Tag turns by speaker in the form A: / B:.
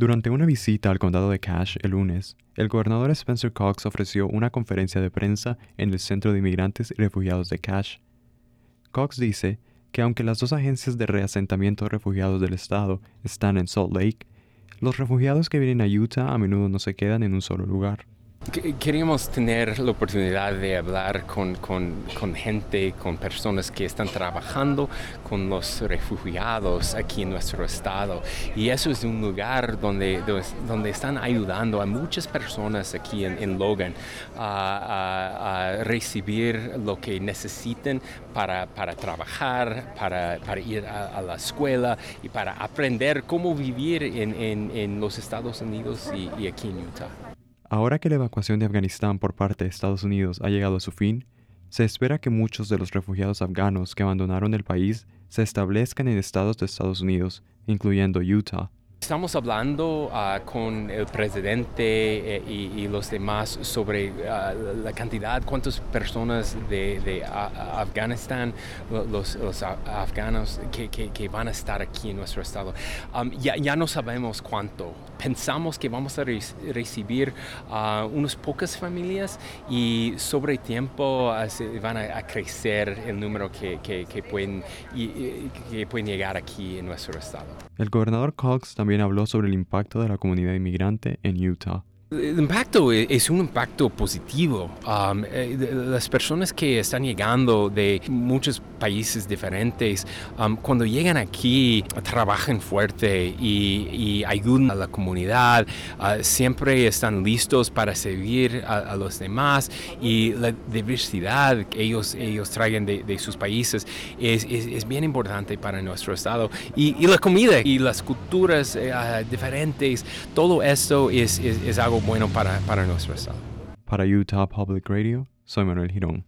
A: Durante una visita al condado de Cache el lunes, el gobernador Spencer Cox ofreció una conferencia de prensa en el Centro de Inmigrantes y Refugiados de Cache. Cox dice que aunque las dos agencias de reasentamiento de refugiados del estado están en Salt Lake, los refugiados que vienen a Utah a menudo no se quedan en un solo lugar.
B: Queríamos tener la oportunidad de hablar con, con, gente, con personas que están trabajando con los refugiados aquí en nuestro estado. Y eso es un lugar donde, donde están ayudando a muchas personas aquí en, Logan a, recibir lo que necesiten para, para trabajar, para, para ir a, la escuela y para aprender cómo vivir en, en, los Estados Unidos y aquí en Utah.
A: Ahora que la evacuación de Afganistán por parte de Estados Unidos ha llegado a su fin, se espera que muchos de los refugiados afganos que abandonaron el país se establezcan en estados de Estados Unidos, incluyendo Utah,
B: Estamos hablando uh, con el presidente eh, y, y, los demás sobre uh, la cantidad, cuántas personas de, de uh, Afganistán, los, los afganos que, que, que, van a estar aquí en nuestro estado. Um, ya, ya, no sabemos cuánto. Pensamos que vamos a re recibir unas pocas familias y sobre tiempo van a, a, crecer el número que, que pueden, y, que pueden llegar aquí en nuestro estado.
A: El gobernador Cox también habló sobre el impacto de la comunidad inmigrante en Utah.
B: El impacto e-, es un impacto positivo. Um, las personas que están llegando de muchos países diferentes, um, cuando llegan aquí, trabajan fuerte y, y ayudan a la comunidad, uh, siempre están listos para servir a, a, los demás y la diversidad que ellos, ellos traigan de, de sus países es, es, es, bien importante para nuestro estado. Y, y la comida y las culturas uh, diferentes, todo esto es, es algo bueno para, para nuestro estado.
A: Para Utah Public Radio, soy Manuel Girón.